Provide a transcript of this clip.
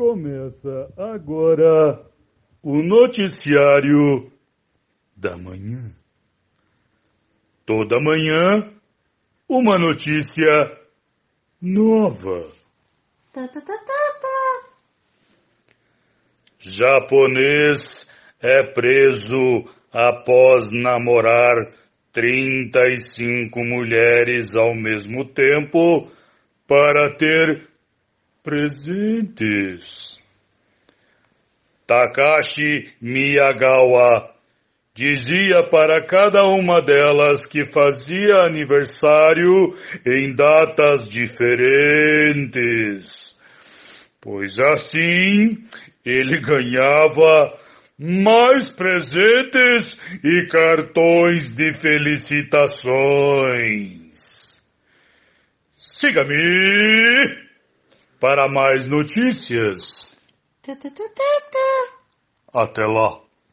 Começa agora o noticiário da manhã. Toda manhã, uma notícia nova. Tá, tá, tá, tá, tá. Japonês é preso após namorar 35 mulheres ao mesmo tempo para ter presentes. Takashi Miyagawa dizia para cada uma delas que fazia aniversário em datas diferentes, pois assim ele ganhava mais presentes e cartões de felicitações. Siga-me para mais notícias. Até lá.